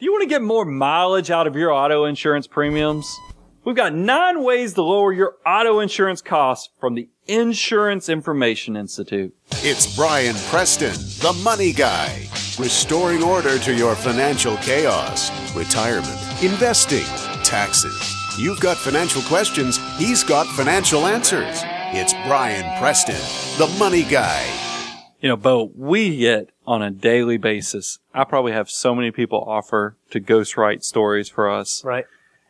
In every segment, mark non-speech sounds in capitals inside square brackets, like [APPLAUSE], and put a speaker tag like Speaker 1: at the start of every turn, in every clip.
Speaker 1: Do you want to get more mileage out of your auto insurance premiums? We've got nine ways to lower your auto insurance costs from the Insurance Information Institute.
Speaker 2: It's Brian Preston, the money guy, restoring order to your financial chaos, retirement, investing, taxes. You've got financial questions, he's got financial answers. It's Brian Preston, the money guy.
Speaker 1: You know, Bo, we get on a daily basis. I probably have so many people offer to ghostwrite stories for us.
Speaker 3: Right.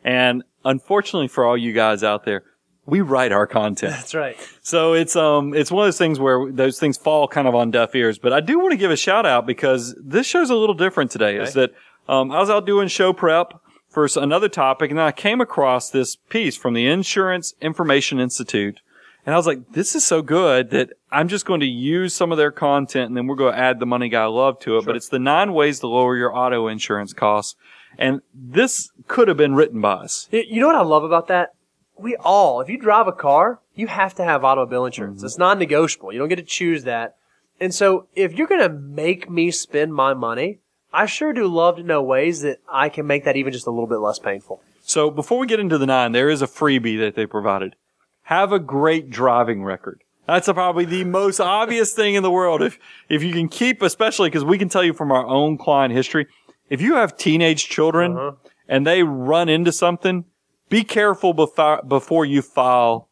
Speaker 1: And unfortunately for all you guys out there, we write our content.
Speaker 3: That's right.
Speaker 1: So it's um it's one of those things where those things fall kind of on deaf ears. But I do want to give a shout out because this show's a little different today. Is that um I was out doing show prep for another topic, and then I came across this piece from the Insurance Information Institute, and I was like, this is so good that I'm just going to use some of their content, and then we're going to add the money guy love to it. But it's the nine ways to lower your auto insurance costs, and this could have been written by us.
Speaker 3: You know what I love about that? We all, if you drive a car, you have to have automobile insurance.
Speaker 1: Mm-hmm.
Speaker 3: It's non-negotiable. You don't get to choose that. And so if you're going to make me spend my money, I sure do love to know ways that I can make that even just a little bit less painful.
Speaker 1: So before we get into the nine, there is a freebie that they provided. Have a great driving record. That's probably the most obvious thing in the world. If, if you can keep, especially because we can tell you from our own client history, if you have teenage children
Speaker 3: Uh-huh.
Speaker 1: and they run into something, be careful before, before you file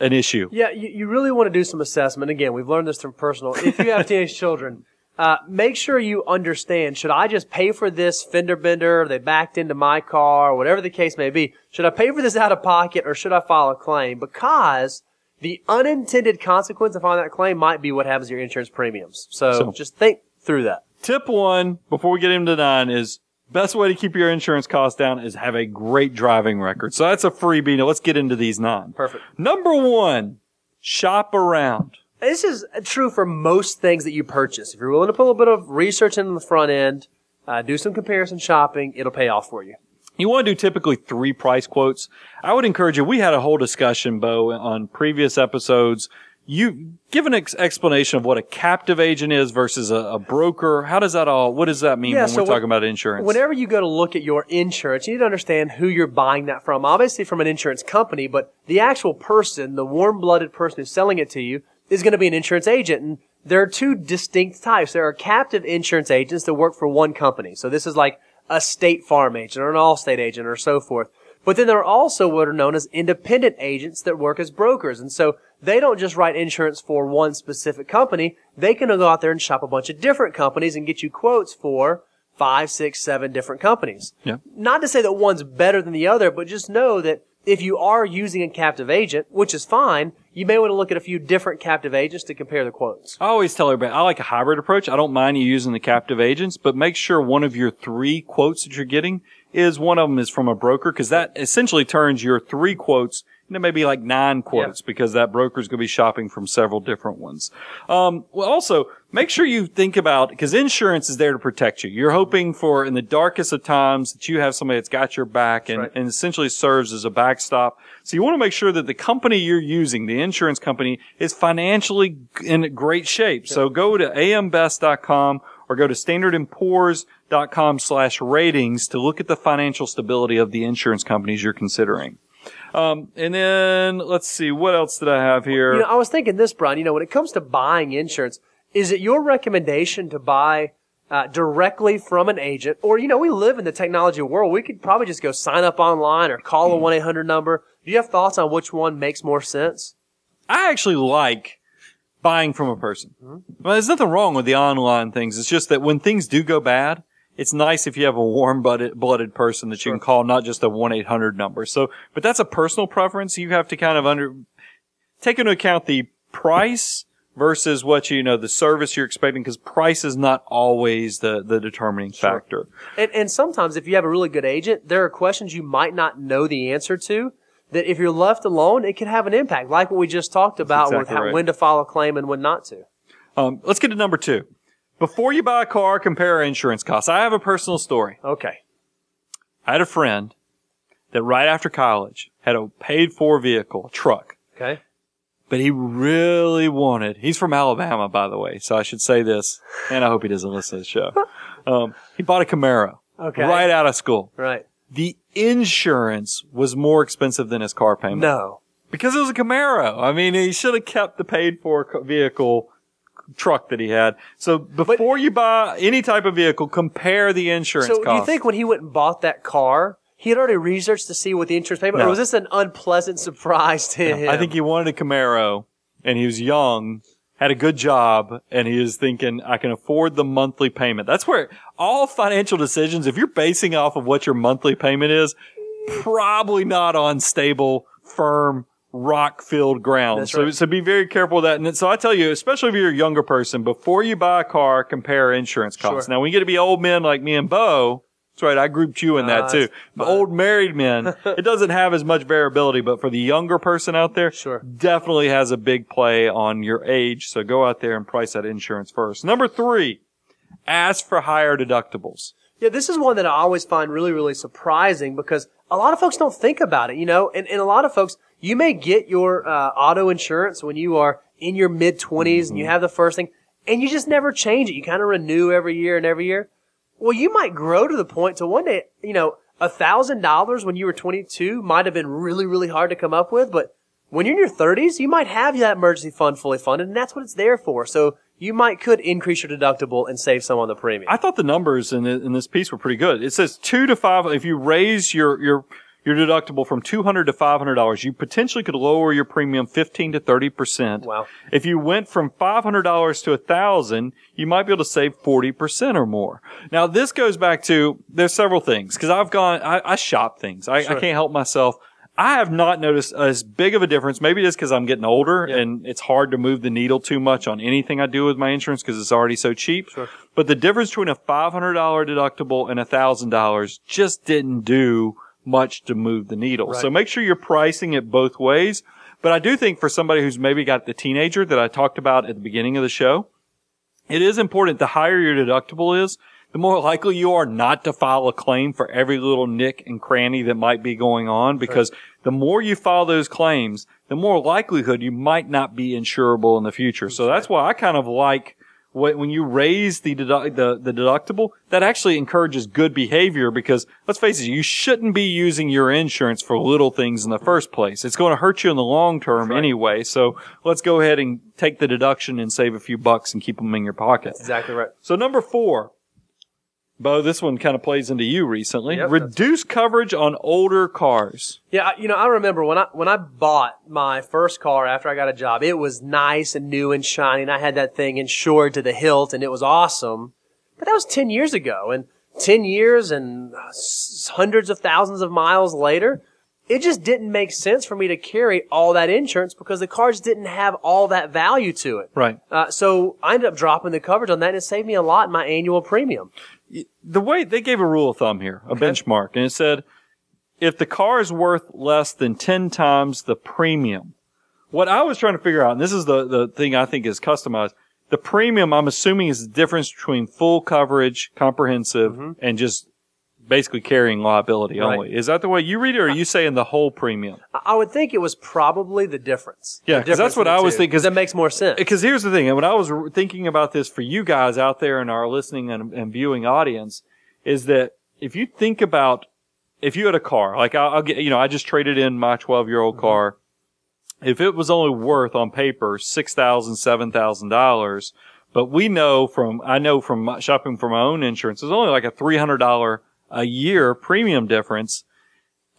Speaker 1: an issue.
Speaker 3: Yeah, you, you really want to do some assessment. Again, we've learned this from personal. If you have teenage children, uh, make sure you understand, should I just pay for this fender bender? They backed into my car, whatever the case may be. Should I pay for this out of pocket or should I file a claim? Because the unintended consequence of filing that claim might be what happens to your insurance premiums. So,
Speaker 1: So-
Speaker 3: just think through that.
Speaker 1: Tip one, before we get into nine, is best way to keep your insurance costs down is have a great driving record. So that's a freebie. Now let's get into these nine.
Speaker 3: Perfect.
Speaker 1: Number one, shop around.
Speaker 3: This is true for most things that you purchase. If you're willing to put a little bit of research in the front end, uh, do some comparison shopping, it'll pay off for you.
Speaker 1: You want to do typically three price quotes. I would encourage you. We had a whole discussion, Bo, on previous episodes. You give an ex- explanation of what a captive agent is versus a, a broker. How does that all? What does that mean
Speaker 3: Yeah,
Speaker 1: when
Speaker 3: so
Speaker 1: we're
Speaker 3: when-
Speaker 1: talking about insurance?
Speaker 3: Whenever you go to look at your insurance, you need to understand who you're buying that from. Obviously from an insurance company, but the actual person, the warm-blooded person who's selling it to you, is going to be an insurance agent. And there are two distinct types. There are captive insurance agents that work for one company. So this is like a state farm agent or an Allstate agent or so forth. But then there are also what are known as independent agents that work as brokers. And so they don't just write insurance for one specific company. They can go out there and shop a bunch of different companies and get you quotes for five, six, seven different companies.
Speaker 1: Yeah.
Speaker 3: Not to say that one's better than the other, but just know that if you are using a captive agent, which is fine, you may want to look at a few different captive agents to compare the quotes.
Speaker 1: I always tell everybody I like a hybrid approach. I don't mind you using the captive agents, but make sure one of your three quotes that you're getting is one of them is from a broker because that essentially turns your three quotes into maybe like nine quotes because that broker is going to be shopping from several different ones. Um, well, also make sure you think about because insurance is there to protect you. You're hoping for in the darkest of times that you have somebody that's got your back and,
Speaker 3: right.
Speaker 1: and essentially serves as a backstop. So you want to make sure that the company you're using, the insurance company, is financially in great shape. So go to ambest.com or go to standardandpoors.com slash ratings to look at the financial stability of the insurance companies you're considering. Um, and then let's see, what else did I have here?
Speaker 3: You know, I was thinking this, Brian. You know, when it comes to buying insurance, is it your recommendation to buy uh, directly from an agent, or you know, we live in the technology world. We could probably just go sign up online or call a one eight hundred number. Do you have thoughts on which one makes more sense?
Speaker 1: I actually like buying from a person. Well, there's nothing wrong with the online things. It's just that when things do go bad, it's nice if you have a warm blooded, person that you can call, not just a 1-800 number. So, but that's a personal preference. You have to kind of under, take into account the price versus what you know, the service you're expecting, because price is not always the, the determining factor.
Speaker 3: And, and sometimes if you have a really good agent, there are questions you might not know the answer to that if you're left alone, it can have an impact, like what we just talked about with how,
Speaker 1: right.
Speaker 3: when to file a claim and when not to.
Speaker 1: Um, let's get to number two. Before you buy a car, compare insurance costs. I have a personal story.
Speaker 3: Okay.
Speaker 1: I had a friend that right after college had a paid for vehicle, a truck,
Speaker 3: Okay.
Speaker 1: but he really wanted, he's from Alabama, by the way, so I should say this, and I hope he doesn't listen to the show. [LAUGHS] Um, he bought a Camaro.
Speaker 3: Okay.
Speaker 1: Right out of school.
Speaker 3: Right.
Speaker 1: The insurance was more expensive than his car payment.
Speaker 3: No.
Speaker 1: Because it was a Camaro. I mean, he should have kept the paid for vehicle truck that he had. So before you buy any type of vehicle, compare the insurance
Speaker 3: So do you think when he went and bought that car, he had already researched to see what the insurance payment,
Speaker 1: No.
Speaker 3: or was this an unpleasant surprise to him?
Speaker 1: I think he wanted a Camaro and he was young, had a good job, and he was thinking, I can afford the monthly payment. That's where all financial decisions, if you're basing off of what your monthly payment is, probably not on stable, firm, rock filled ground.
Speaker 3: That's
Speaker 1: so,
Speaker 3: right.
Speaker 1: so be very careful with that. And so I tell you, especially if you're a younger person, before you buy a car, compare insurance costs.
Speaker 3: Sure.
Speaker 1: Now, when you get to be old men like me and Bo, that's right. I grouped you in that too. old married men, [LAUGHS] it doesn't have as much variability, but for the younger person out there,
Speaker 3: Sure.
Speaker 1: definitely has a big play on your age. So go out there and price that insurance first. Number three, ask for higher deductibles.
Speaker 3: Yeah, this is one that I always find really, really surprising because a lot of folks don't think about it, you know, and, and a lot of folks, you may get your uh, auto insurance when you are in your mid 20s and you have the first thing and you just never change it. You kind of renew every year and every year. Well, you might grow to the point to one day, you know, a thousand dollars when you were 22 might have been really, really hard to come up with, but when you're in your 30s, you might have that emergency fund fully funded and that's what it's there for. So you might could increase your deductible and save some on the premium.
Speaker 1: I thought the numbers in, in this piece were pretty good. It says two to five. If you raise your, your, your deductible from 200 to $500, you potentially could lower your premium 15 to 30%.
Speaker 3: Wow.
Speaker 1: If you went from $500 to a 1000 you might be able to save 40% or more. Now, this goes back to, there's several things, because I've gone, I, I shop things. I, I can't help myself. I have not noticed as big of a difference. Maybe it's because I'm getting older and it's hard to move the needle too much on anything I do with my insurance because it's already so cheap. But the difference between a $500 deductible and $1,000 just didn't do much to move the needle. So make sure you're pricing it both ways. But I do think for somebody who's maybe got the teenager that I talked about at the beginning of the show, it is important the higher your deductible is, the more likely you are not to file a claim for every little nick and cranny that might be going on because the more you file those claims, the more likelihood you might not be insurable in the future. So that's why I kind of like wh- when you raise the, dedu- the the deductible, that actually encourages good behavior because let's face it, you shouldn't be using your insurance for little things in the first place. It's going to hurt you in the long term anyway. So let's go ahead and take the deduction and save a few bucks and keep them in your pocket.
Speaker 3: Exactly right.
Speaker 1: So number four, Bo, this one kind of plays into you recently.
Speaker 3: Yep,
Speaker 1: Reduce coverage on older cars.
Speaker 3: Yeah, you know, I remember when I when I bought my first car after I got a job, it was nice and new and shiny, and I had that thing insured to the hilt, and it was awesome. But that was ten years ago, and ten years and hundreds of thousands of miles later, it just didn't make sense for me to carry all that insurance because the car just didn't have all that value to it.
Speaker 1: Right.
Speaker 3: Uh, so I ended up dropping the coverage on that, and it saved me a lot in my annual premium.
Speaker 1: The way they gave a rule of thumb here, a benchmark, and it said, if the car is worth less than 10 times the premium, what I was trying to figure out, and this is the, the thing I think is customized, the premium, I'm assuming is the difference between full coverage, comprehensive, mm-hmm. and just basically carrying liability
Speaker 3: Right.
Speaker 1: only. Is that the way you read it, or are you saying the whole premium?
Speaker 3: I- would think it was probably the difference.
Speaker 1: Yeah,
Speaker 3: The
Speaker 1: 'cause that's what I was
Speaker 3: two,
Speaker 1: thinking, 'cause-
Speaker 3: that makes more sense.
Speaker 1: Because here's the thing, and when I was thinking about this for you guys out there in our listening and, and viewing audience, is that if you think about if you had a car, like I'll, I'll get, you know, I just traded in my 12 year old mm-hmm. car. If it was only worth on paper six thousand, seven thousand dollars, but we know from I know from shopping for my own insurance, it's only like a three hundred dollar a year premium difference.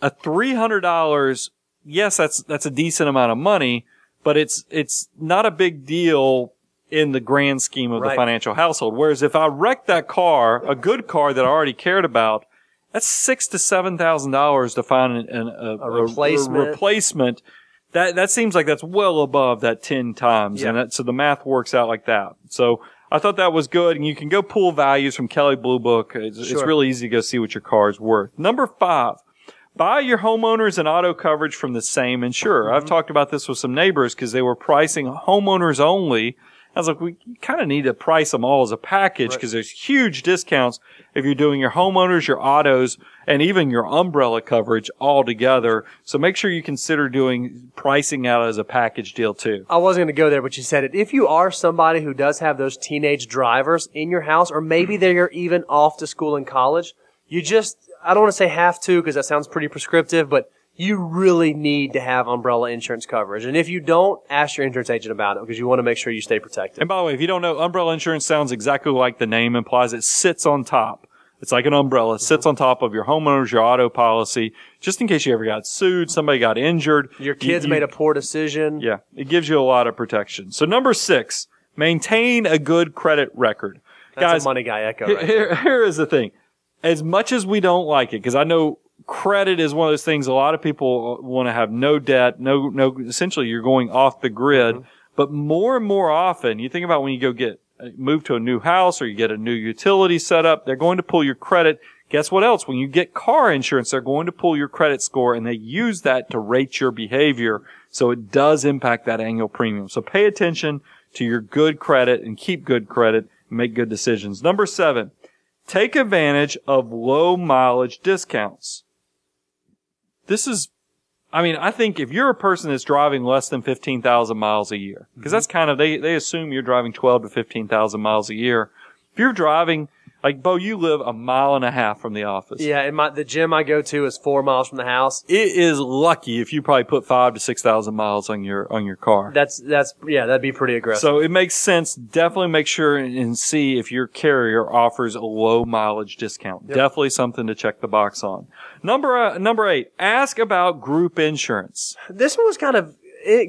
Speaker 1: A three hundred dollars, yes, that's that's a decent amount of money, but it's it's not a big deal in the grand scheme of the financial household. Whereas if I wrecked that car, a good car that I already cared about, that's six to seven thousand dollars to find an, an, a,
Speaker 3: A replacement.
Speaker 1: replacement. That that seems like that's well above that ten times, and that, so the math works out like that. So I thought that was good, and you can go pull values from Kelley Blue Book. It's, it's really easy to go see what your car is worth. Number five. Buy your homeowners and auto coverage from the same insurer. I've mm-hmm. talked about this with some neighbors because they were pricing homeowners only I was like, we kind of need to price them all as a package because there's huge discounts if you're doing your homeowners, your autos, and even your umbrella coverage all together. So make sure you consider doing pricing out as a package deal too.
Speaker 3: I wasn't going to go there, but you said it. If you are somebody who does have those teenage drivers in your house, or maybe mm-hmm. they're even off to school and college, you just, I don't want to say have to because that sounds pretty prescriptive, but you really need to have umbrella insurance coverage. And if you don't, ask your insurance agent about it because you want to make sure you stay protected.
Speaker 1: And by the way, if you don't know, umbrella insurance sounds exactly like the name implies. It sits on top. It's like an umbrella. It sits mm-hmm. on top of your homeowners, your auto policy, just in case you ever got sued, somebody got injured.
Speaker 3: Your kids
Speaker 1: you-
Speaker 3: made a poor decision.
Speaker 1: Yeah, it gives you a lot of protection. So number six, maintain a good credit record.
Speaker 3: That's
Speaker 1: Guys,
Speaker 3: a money guy echo right
Speaker 1: here- here is the thing. As much as we don't like it, because I know credit is one of those things a lot of people want to have no debt, no, no, essentially you're going off the grid.
Speaker 3: Mm-hmm.
Speaker 1: But more and more often, you think about when you go get, move to a new house or you get a new utility set up, they're going to pull your credit. Guess what else? When you get car insurance, they're going to pull your credit score and they use that to rate your behavior. So it does impact that annual premium. So pay attention to your good credit and keep good credit and make good decisions. Number seven, take advantage of low mileage discounts. This is, I mean, I think if you're a person that's driving less than 15,000 miles a year, because mm-hmm. that's kind of, they, they assume you're driving 12 to 15,000 miles a year. If you're driving, like, Bo, you live a mile and a half from the office.
Speaker 3: Yeah, and my, the gym I go to is four miles from the house.
Speaker 1: It is lucky if you probably put five to 6,000 miles on your, on your car.
Speaker 3: That's, that's, yeah, that'd be pretty aggressive.
Speaker 1: So it makes sense. Definitely make sure and see if your carrier offers a low mileage discount. Definitely something to check the box on. Number uh, number eight. Ask about group insurance.
Speaker 3: this one was kind of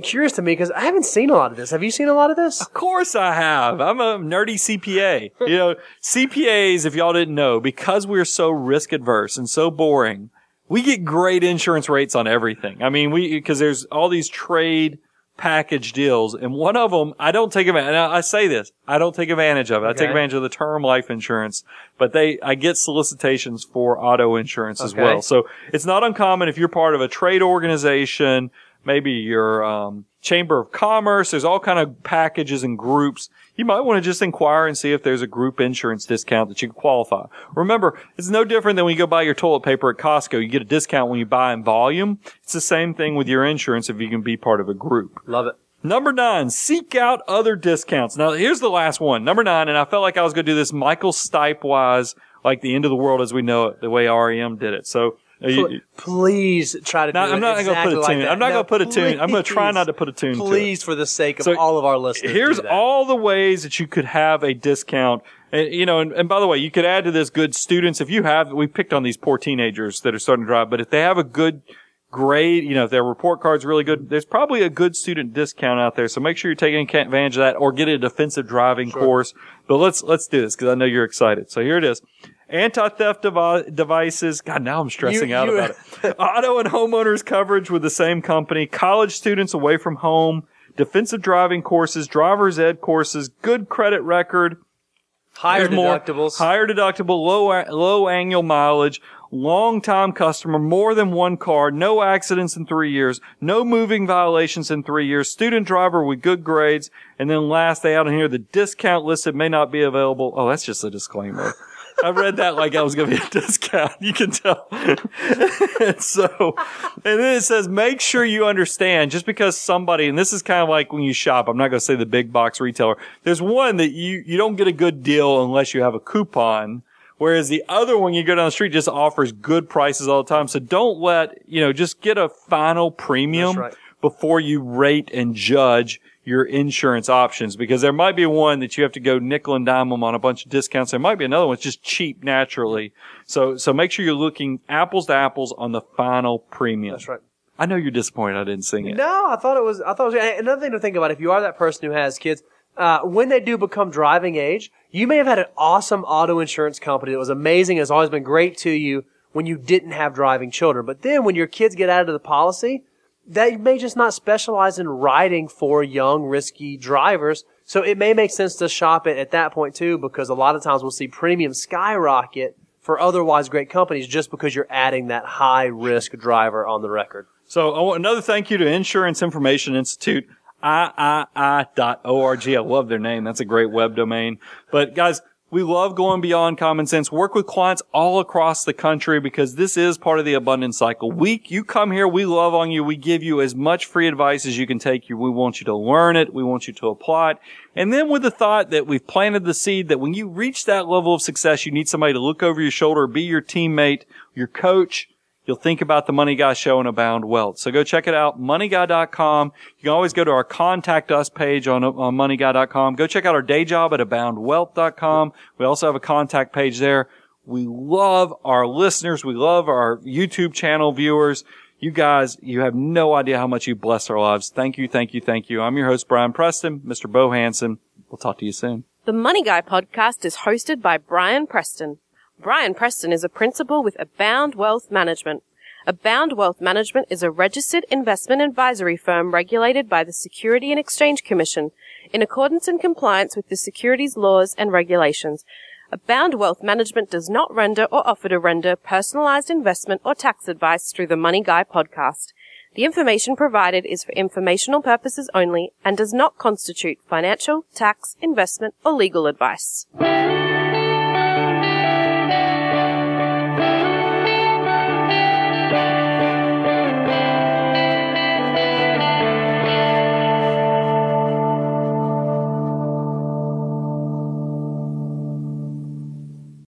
Speaker 3: curious to me because I haven't seen a lot of this. Have you seen a lot of this?
Speaker 1: Of course I have. I'm a nerdy CPA. You know, CPAs, if y'all didn't know, because we're so risk adverse and so boring, we get great insurance rates on everything. I mean, we, cause there's all these trade package deals and one of them, I don't take advantage, and I say this, I don't take advantage of it. I take advantage of the term life insurance, but they, I get solicitations for auto insurance as well. So it's not uncommon if you're part of a trade organization, maybe your um, chamber of commerce. There's all kind of packages and groups. You might want to just inquire and see if there's a group insurance discount that you can qualify. Remember, it's no different than when you go buy your toilet paper at Costco. You get a discount when you buy in volume. It's the same thing with your insurance if you can be part of a group.
Speaker 3: Love it.
Speaker 1: Number nine, seek out other discounts. Now, here's the last one. Number nine, and I felt like I was going to do this Michael Stipe wise, like the end of the world as we know it, the way REM did it. So, you-
Speaker 3: please try to
Speaker 1: no, I'm not going to put a tune.
Speaker 3: that.
Speaker 1: I'm not
Speaker 3: No,
Speaker 1: going to put a tune. I'm going to try not to put a tune to.
Speaker 3: Please, for the sake of
Speaker 1: So,
Speaker 3: all of our listeners,
Speaker 1: Here's all the ways that you could have a discount. And, you know, and, and by the way, you could add to this good students. If you have, we picked on these poor teenagers that are starting to drive, but if they have a good grade, you know, if their report card's really good, there's probably a good student discount out there. So make sure you're taking advantage of that or get a defensive driving course. But let's, let's do this because I know you're excited. So here it is. Anti-theft devi- devices. God, now I'm stressing
Speaker 3: You-
Speaker 1: out
Speaker 3: you-
Speaker 1: about it. [LAUGHS] Auto and homeowners coverage with the same company. College students away from home. Defensive driving courses, driver's ed courses, good credit record,
Speaker 3: higher
Speaker 1: there's more. Higher deductible, low low annual mileage, long time customer, more than one car, no accidents in three years, no moving violations in three years, student driver with good grades, and then last they out in here, the discount listed may not be available. Oh, that's just a disclaimer. I read that like I was going to be a [LAUGHS] discount. You can tell. [LAUGHS] and so, and then it says, make sure you understand just because somebody, and this is kind of like when you shop, I'm not going to say the big box retailer. There's one that you, you don't get a good deal unless you have a coupon. Whereas the other one you go down the street just offers good prices all the time. So don't let, you know, just get a final premium
Speaker 3: right.
Speaker 1: before you rate and judge your insurance options because there might be one that you have to go nickel and dime them on a bunch of discounts. There might be another one that's just cheap naturally. So, so make sure you're looking apples to apples on the final premium.
Speaker 3: That's right.
Speaker 1: I know you're disappointed I didn't sing it.
Speaker 3: No, I thought it was. I thought it was another thing to think about. If you are that person who has kids, uh, when they do become driving age, you may have had an awesome auto insurance company that was amazing, has always been great to you when you didn't have driving children. But then when your kids get out of the policy, they may just not specialize in riding for young, risky drivers. So it may make sense to shop it at that point too, because a lot of times we'll see premium skyrocket for otherwise great companies just because you're adding that high risk driver on the record.
Speaker 1: So another thank you to Insurance Information Institute. III.org. I love their name. That's a great web domain. But guys, we love going beyond common sense. Work with clients all across the country because this is part of the abundance cycle. We, you come here, we love on you. We give you as much free advice as you can take. You, we want you to learn it. We want you to apply it. And then with the thought that we've planted the seed that when you reach that level of success, you need somebody to look over your shoulder, be your teammate, your coach, you'll think about the Money Guy show and Abound Wealth. So go check it out, moneyguy.com. You can always go to our contact us page on, on moneyguy.com. Go check out our day job at aboundwealth.com. We also have a contact page there. We love our listeners. We love our YouTube channel viewers. You guys, you have no idea how much you bless our lives. Thank you, thank you, thank you. I'm your host, Brian Preston, Mr. Bo Hanson. We'll talk to you soon.
Speaker 4: The Money Guy podcast is hosted by Brian Preston. Brian Preston is a principal with Abound Wealth Management. Abound Wealth Management is a registered investment advisory firm regulated by the Security and Exchange Commission in accordance and compliance with the securities laws and regulations. Abound Wealth Management does not render or offer to render personalized investment or tax advice through the Money Guy podcast. The information provided is for informational purposes only and does not constitute financial, tax, investment, or legal advice.